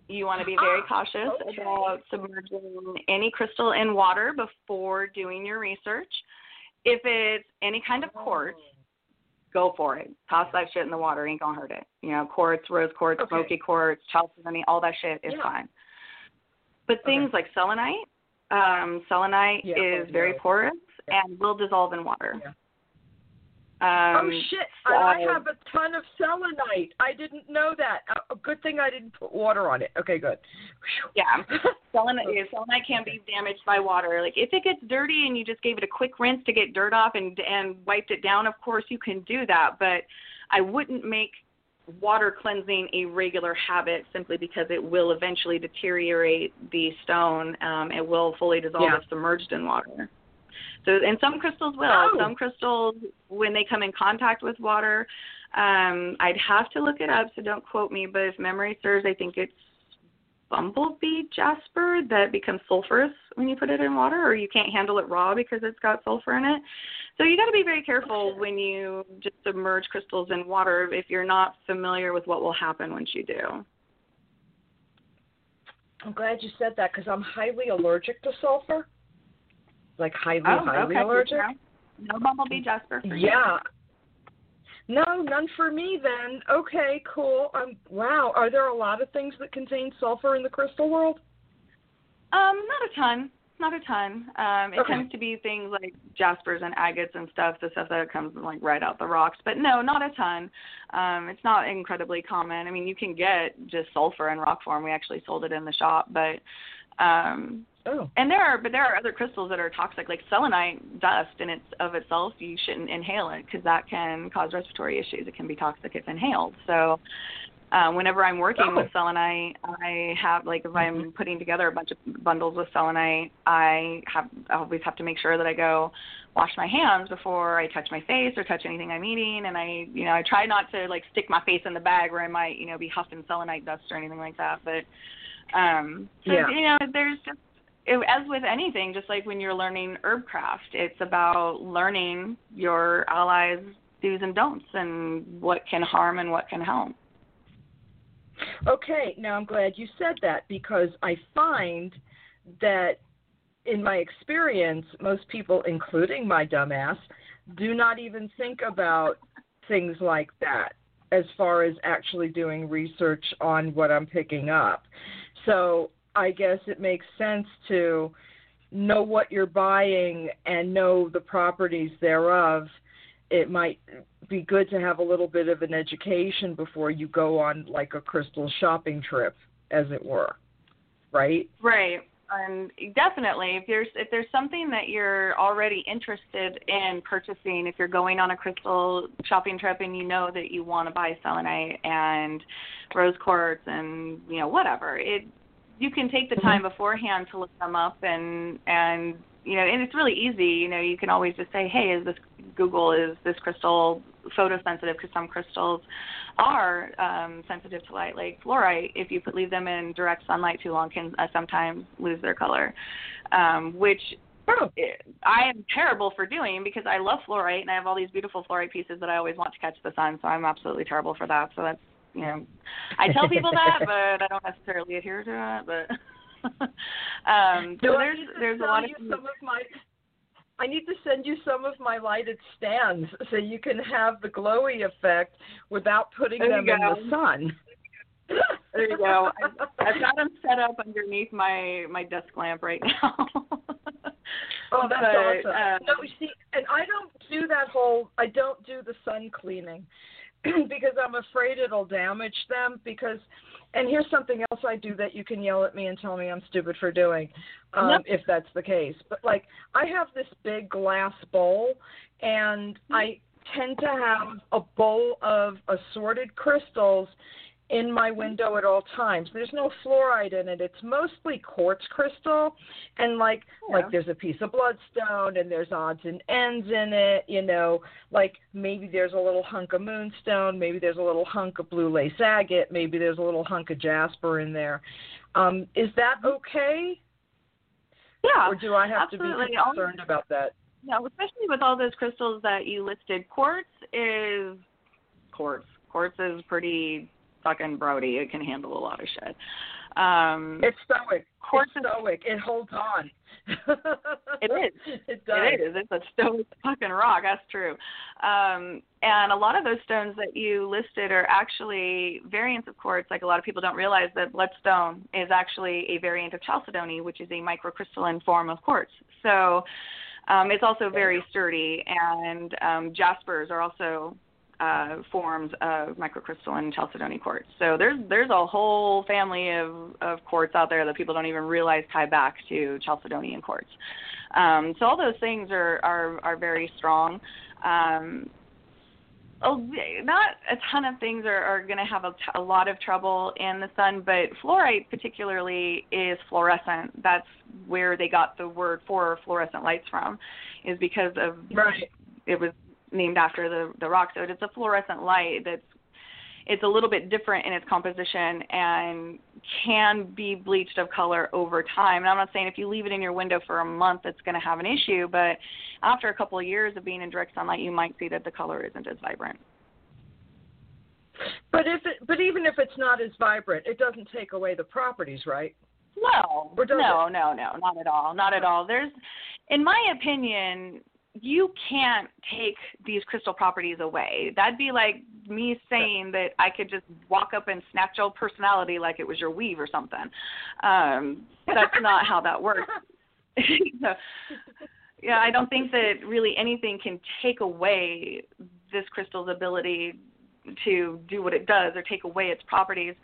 You want to be very Ah, cautious okay. about submerging any crystal in water before doing your research. If it's any kind of quartz, go for it. Toss that shit in the water, ain't gonna hurt it. You know, quartz, rose quartz, Okay. smoky quartz, chalcedony, all that shit is Yeah. fine. But Okay. things like selenite, um, selenite Yeah, is oh, very porous Yeah. and will dissolve in water. Um, oh shit! And I so- have a ton of selenite. I didn't know that. Uh, A good thing I didn't put water on it. Okay, good. Yeah, selenite, yeah, selenite can be damaged by water. Like if it gets dirty and you just gave it a quick rinse to get dirt off and and wiped it down, of course you can do that. But I wouldn't make water cleansing a regular habit simply because it will eventually deteriorate the stone. Um, it will fully dissolve Yeah. if submerged in water. So, and some crystals will. Oh. Some crystals, when they come in contact with water, um, I'd have to look it up, so don't quote me. But if memory serves, I think it's bumblebee jasper that becomes sulfurous when you put it in water, or you can't handle it raw because it's got sulfur in it. So you got to be very careful when you just submerge crystals in water if you're not familiar with what will happen once you do. I'm glad you said that because I'm highly allergic to sulfur. Like highly, Oh, highly okay. allergic. No bumblebee jasper. For you. Yeah. No, none for me then. Okay, cool. Um, wow. Are there a lot of things that contain sulfur in the crystal world? Um, not a ton. Not a ton. Um, it Okay. tends to be things like jaspers and agates and stuff, the stuff that comes like right out the rocks. But no, not a ton. Um, it's not incredibly common. I mean, you can get just sulfur in rock form. We actually sold it in the shop, but um, Oh. and there are but there are other crystals that are toxic, like selenite dust in its of itself. You shouldn't inhale it because that can cause respiratory issues. It can be toxic if inhaled. So um, whenever I'm working Oh. with selenite, I have like if I'm putting together a bunch of bundles with selenite, I have I always have to make sure that I go wash my hands before I touch my face or touch anything I'm eating, and I you know I try not to like stick my face in the bag where I might you know be huffing selenite dust or anything like that. But um, so Yeah. you know there's just it, as with anything, just like when you're learning herb craft, it's about learning your allies' do's and don'ts and what can harm and what can help. Okay, now I'm glad you said that because I find that in my experience, most people, including my dumbass, do not even think about things like that as far as actually doing research on what I'm picking up. So I guess it makes sense to know what you're buying and know the properties thereof. It might be good to have a little bit of an education before you go on like a crystal shopping trip, as it were. Right? Right. And definitely, if there's if there's something that you're already interested in purchasing, if you're going on a crystal shopping trip and you know that you want to buy selenite and rose quartz and you know whatever, it you can take the time beforehand to look them up and and you know and it's really easy. You know you can always just say, hey, is this Google is this crystal photosensitive? Because some crystals are um, sensitive to light, like fluorite. If you put, leave them in direct sunlight too long, can uh, sometimes lose their color, um, which Oh, I am terrible for doing because I love fluorite and I have all these beautiful fluorite pieces that I always want to catch the sun. So I'm absolutely terrible for that. So that's you know, I tell people that, but I don't necessarily adhere to it. But um, so I there's there's a lot of some of my. I need to send you some of my lighted stands so you can have the glowy effect without putting There them in the sun. There you go. I've, I've got them set up underneath my my desk lamp right now. Oh, that's But, awesome. um, no, see, and I don't do that whole. I don't do the sun cleaning because I'm afraid it'll damage them. Because, and here's something else I do that you can yell at me and tell me I'm stupid for doing, um, Nope. if that's the case. But like, I have this big glass bowl, and I tend to have a bowl of assorted crystals in my window at all times. There's no fluorite in it. It's mostly quartz crystal and like Yeah. like there's a piece of bloodstone and there's odds and ends in it, you know, like maybe there's a little hunk of moonstone, maybe there's a little hunk of blue lace agate, maybe there's a little hunk of jasper in there. Um is that okay? yeah. Or do I have to be concerned about that? No, especially with all those crystals that you listed. Quartz is quartz. Quartz is pretty fucking brody. It can handle a lot of shit. Um, It's stoic. quartz it's stoic. It holds on. it is. It does. It is. It's a stone fucking rock. That's true. Um, and a lot of those stones that you listed are actually variants of quartz. Like a lot of people don't realize that bloodstone is actually a variant of chalcedony, which is a microcrystalline form of quartz. So um, it's also very sturdy. And um, jaspers are also uh, forms of microcrystalline chalcedony quartz. So there's there's a whole family of, of quartz out there that people don't even realize tie back to chalcedonian quartz. Um, so all those things are are, are very strong. Um, oh, not a ton of things are, are going to have a, a lot of trouble in the sun, but fluorite particularly is fluorescent. That's where they got the word for fluorescent lights from, is because of right. it was named after the the rock. So it's a fluorescent light that's it's a little bit different in its composition and can be bleached of color over time. And I'm not saying if you leave it in your window for a month it's going to have an issue, but after a couple of years of being in direct sunlight, you might see that the color isn't as vibrant. But if it, but even if it's not as vibrant, it doesn't take away the properties, right? No, no, it? no, no, not at all, not at all. There's, in my opinion, you can't take these crystal properties away. That'd be like me saying that I could just walk up and snatch your personality like it was your weave or something. Um, that's not how that works. so, yeah, I don't think that really anything can take away this crystal's ability to do what it does or take away its properties.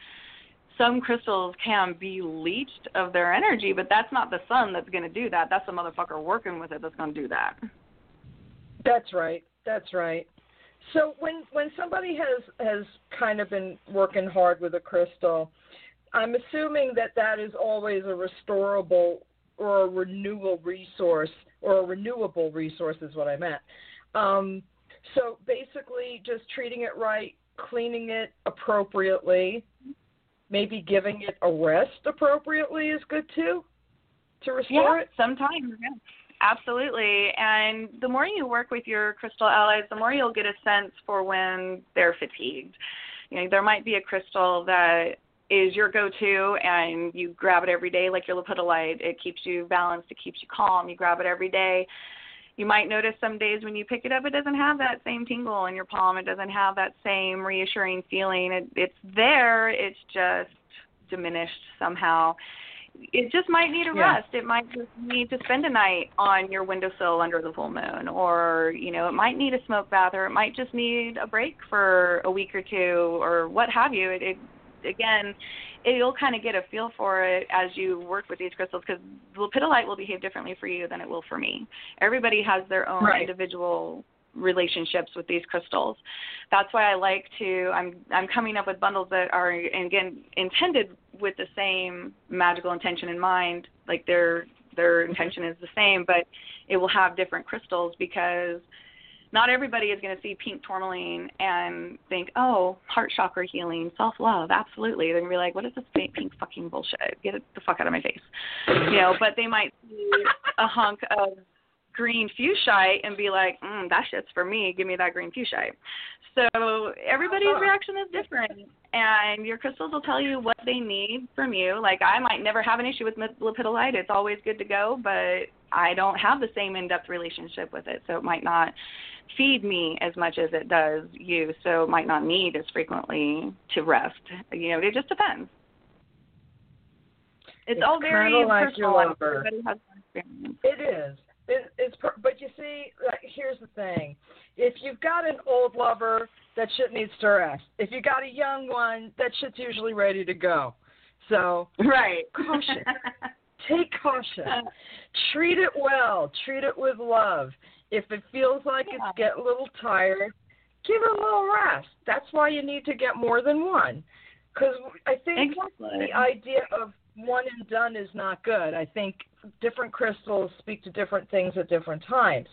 Some crystals can be leached of their energy, but that's not the sun that's going to do that. That's the motherfucker working with it that's going to do that. That's right. That's right. So when when somebody has has kind of been working hard with a crystal, I'm assuming that that is always a restorable or a renewal resource or a renewable resource is what I meant. Um, so basically, just treating it right, cleaning it appropriately, maybe giving it a rest appropriately is good too to restore yeah, it. Sometimes, yeah. Absolutely. And the more you work with your crystal allies, the more you'll get a sense for when they're fatigued. You know, there might be a crystal that is your go-to and you grab it every day like your lepidolite. It keeps you balanced, it keeps you calm. You grab it every day. You might notice some days when you pick it up, it doesn't have that same tingle in your palm. It doesn't have that same reassuring feeling. It, it's there. It's just diminished somehow it just might need a yeah. rest. It might just need to spend a night on your windowsill under the full moon, or you know, it might need a smoke bath, or it might just need a break for a week or two, or what have you. It, it again, you'll kind of get a feel for it as you work with these crystals because lepidolite will behave differently for you than it will for me. Everybody has their own right. individual relationships with these crystals. That's why I like to I'm I'm coming up with bundles that are again intended with the same magical intention in mind, like their their mm-hmm. intention is the same, but it will have different crystals because not everybody is going to see pink tourmaline and think, oh, heart chakra healing, self love, absolutely. They're going to be like, what is this pink fucking bullshit? Get the fuck out of my face, you know. But they might see a hunk of green fuchsite and be like, mm, that shit's for me. Give me that green fuchsite. So everybody's uh-huh. reaction is different, and your crystals will tell you what they need from you. Like I might never have an issue with lepidolite; it's always good to go, but I don't have the same in-depth relationship with it, so it might not feed me as much as it does you. So it might not need as frequently to rest. You know, it just depends. It's, it's all very like personal. Everybody has experience. It is. It, it's but you see, like, here's the thing: if you've got an old lover, that shit needs to rest. If you got a young one, that shit's usually ready to go. So right, caution. Take caution. Treat it well. Treat it with love. If it feels like yeah. it's getting a little tired, give it a little rest. That's why you need to get more than one. Because I think exactly. the idea of one and done is not good. I think different crystals speak to different things at different times.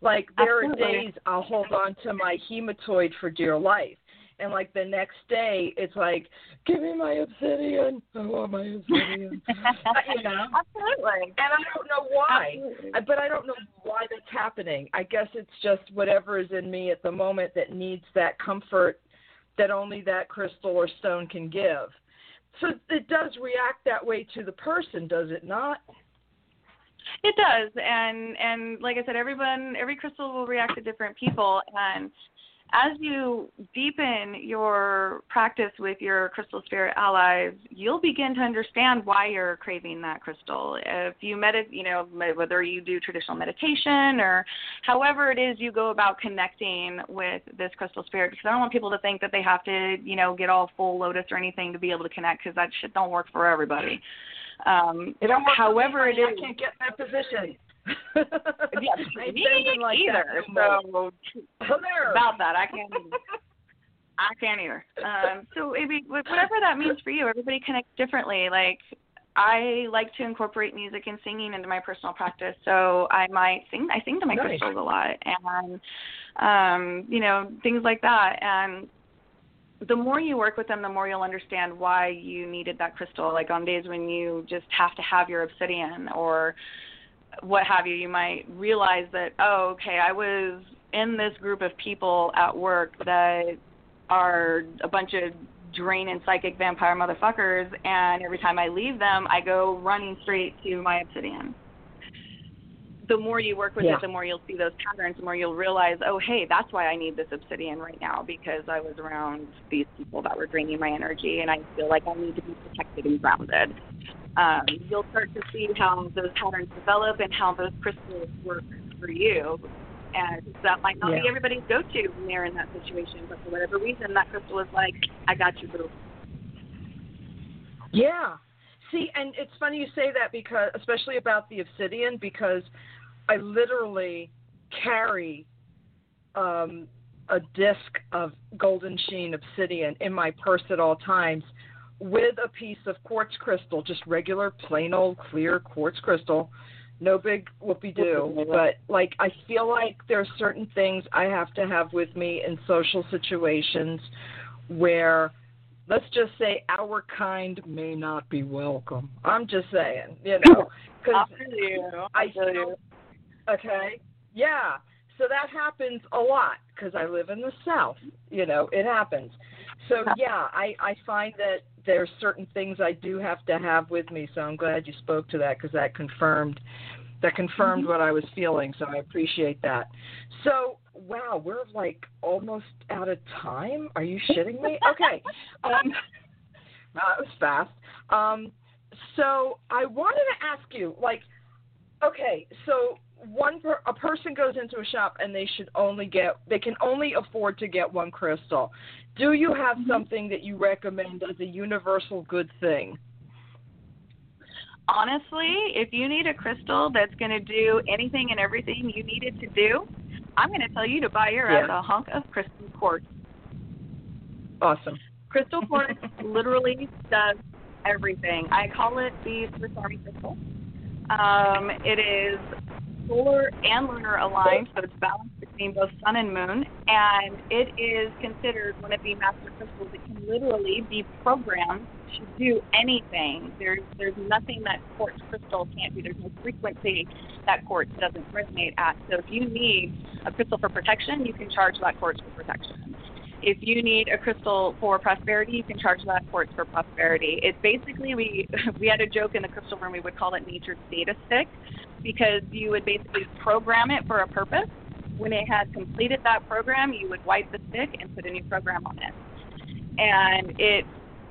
Like there Absolutely. are days I'll hold on to my hematoid for dear life. And like the next day, it's like, give me my obsidian. I want my obsidian. Uh, you know? Absolutely. And I don't know why, Absolutely. but I don't know why that's happening. I guess it's just whatever is in me at the moment that needs that comfort that only that crystal or stone can give. So it does react that way to the person, does it not? It does, and and like I said, everyone, every crystal will react to different people, and as you deepen your practice with your crystal spirit allies, you'll begin to understand why you're craving that crystal. If you medit, you know, whether you do traditional meditation or however it is you go about connecting with this crystal spirit, because I don't want people to think that they have to, you know, get all full lotus or anything to be able to connect, because that shit don't work for everybody. Um, it don't work however it is, I can't get in that position. Yeah, me like either. So about that, I can't. I can't either. Um, so maybe whatever that means for you, everybody connects differently. Like I like to incorporate music and singing into my personal practice, so I might sing. I sing to my nice. crystals a lot, and um, you know things like that. And the more you work with them, the more you'll understand why you needed that crystal. Like on days when you just have to have your obsidian or what have you, you might realize that, oh, okay, I was in this group of people at work that are a bunch of draining psychic vampire motherfuckers, and every time I leave them, I go running straight to my obsidian. The more you work with yeah. it, the more you'll see those patterns, the more you'll realize, oh, hey, that's why I need this obsidian right now because I was around these people that were draining my energy, and I feel like I need to be protected and grounded um, you'll start to see how those patterns develop and how those crystals work for you. And that might not yeah. be everybody's go-to when they're in that situation, but for whatever reason, that crystal is like, "I got you, boo." Yeah. See, and it's funny you say that because, especially about the obsidian, because I literally carry um, a disc of golden sheen obsidian in my purse at all times with a piece of quartz crystal, just regular, plain old clear quartz crystal. No big whoopie doo, but like I feel like there are certain things I have to have with me in social situations where, let's just say, our kind may not be welcome. I'm just saying, you know, because I feel. Okay, yeah. So that happens a lot because I live in the South. You know, it happens. So yeah, I I find that there's certain things I do have to have with me. So I'm glad you spoke to that because that confirmed that confirmed mm-hmm. what I was feeling. So I appreciate that. So wow, we're like almost out of time. Are you shitting me? Okay. um, that was fast. Um, so I wanted to ask you, like, okay, so one per, a person goes into a shop and they should only get they can only afford to get one crystal. Do you have mm-hmm. something that you recommend as a universal good thing? Honestly, if you need a crystal that's going to do anything and everything you need it to do, I'm going to tell you to buy your yeah. ass a hunk of crystal quartz. Awesome. Crystal quartz literally does everything. I call it the Swiss Army crystal. Um, it is solar and lunar aligned, so it's balanced between both sun and moon, and it is considered one of the master crystals that can literally be programmed to do anything. There's there's nothing that quartz crystal can't do. There's no frequency that quartz doesn't resonate at. So if you need a crystal for protection, you can charge that quartz for protection. If you need a crystal for prosperity, you can charge that quartz for prosperity. It's basically we we had a joke in the crystal room. We would call it nature's data stick because you would basically program it for a purpose. When it had completed that program, you would wipe the stick and put a new program on it. And it's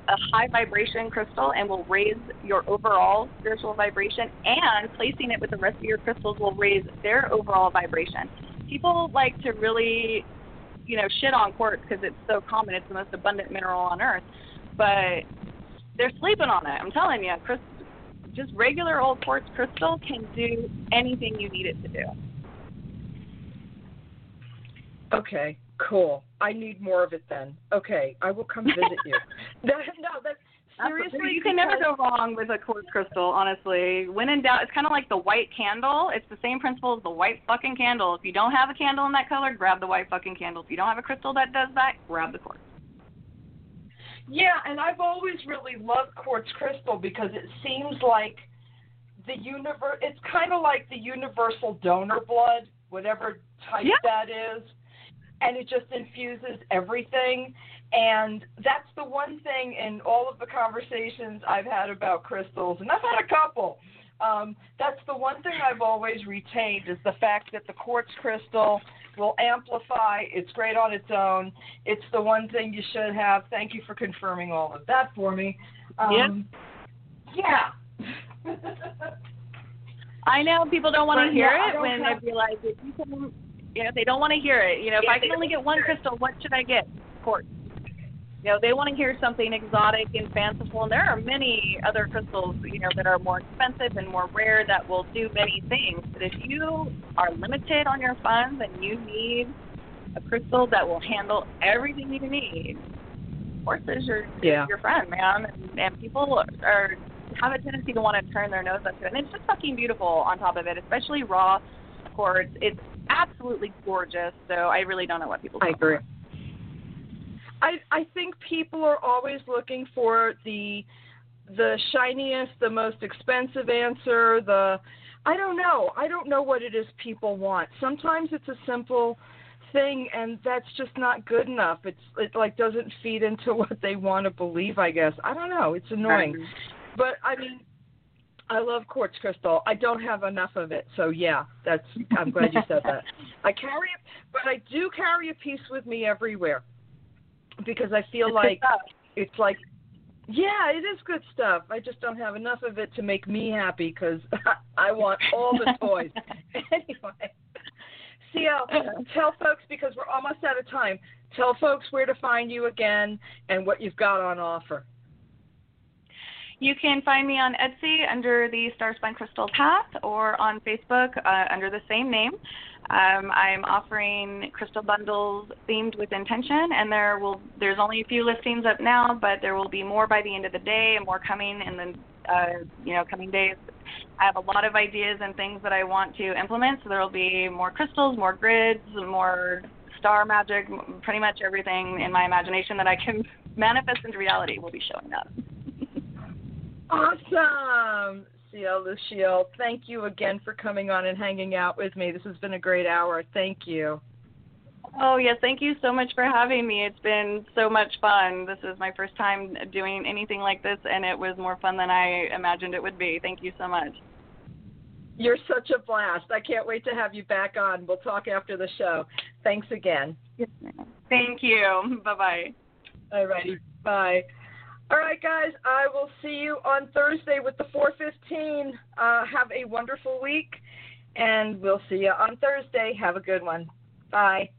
a high vibration crystal and will raise your overall spiritual vibration, and placing it with the rest of your crystals will raise their overall vibration. People like to really, you know, shit on quartz because it's so common. It's the most abundant mineral on earth, but they're sleeping on it. I'm telling you, just regular old quartz crystal can do anything you need it to do. Okay, cool. I need more of it then. Okay, I will come visit you. no, that's seriously. You can never go wrong with a quartz crystal, honestly. When in doubt, it's kind of like the white candle. It's the same principle as the white fucking candle. If you don't have a candle in that color, grab the white fucking candle. If you don't have a crystal that does that, grab the quartz. Yeah, and I've always really loved quartz crystal because it seems like the universe. It's kind of like the universal donor blood, whatever type yeah. that is, and it just infuses everything. And that's the one thing in all of the conversations I've had about crystals, and I've had a couple. Um, that's the one thing I've always retained is the fact that the quartz crystal will amplify. It's great on its own. It's the one thing you should have. Thank you for confirming all of that for me. Um, yeah. I know people don't want to hear yeah, it when have- they realize it. You know, they don't want to hear it. You know, if Yeah, I can only get one crystal, what should I get? Quartz. You know, they want to hear something exotic and fanciful, and there are many other crystals, you know, that are more expensive and more rare that will do many things. But if you are limited on your funds and you need a crystal that will handle everything you need, is your Yeah. your friend, man. And, and people are have a tendency to want to turn their nose up to it, and it's just fucking beautiful on top of it, especially raw quartz. It's absolutely gorgeous. So I really don't know what people. I agree. want. I I think people are always looking for the the shiniest, the most expensive answer, the I don't know. I don't know what it is people want. Sometimes it's a simple thing and that's just not good enough. It's it like doesn't feed into what they want to believe, I guess. I don't know. It's annoying. But I mean I love quartz crystal. I don't have enough of it, so yeah, that's. I'm glad you said that. I carry it, but I do carry a piece with me everywhere because I feel It's like it's like, yeah, it is good stuff. I just don't have enough of it to make me happy because I want all the toys. anyway, Ciel, tell folks because we're almost out of time. Tell folks where to find you again and what you've got on offer. You can find me on Etsy under the Starspun Crystal Path or on Facebook uh, under the same name. Um, I'm offering crystal bundles themed with intention, and there will there's only a few listings up now, but there will be more by the end of the day, and more coming in the uh, you know coming days. I have a lot of ideas and things that I want to implement, so there will be more crystals, more grids, more star magic, pretty much everything in my imagination that I can manifest into reality will be showing up. Awesome. Ciel Luciole, thank you again for coming on and hanging out with me. This has been a great hour. Thank you. Oh, yeah, Thank you so much for having me. It's been so much fun. This is my first time doing anything like this, and it was more fun than I imagined it would be. Thank you so much. You're such a blast. I can't wait to have you back on. We'll talk after the show. Thanks again. Thank you. Bye bye. All righty. Bye. All right, guys. I will see you on Thursday with the 415. Uh, have a wonderful week, and we'll see you on Thursday. Have a good one. Bye.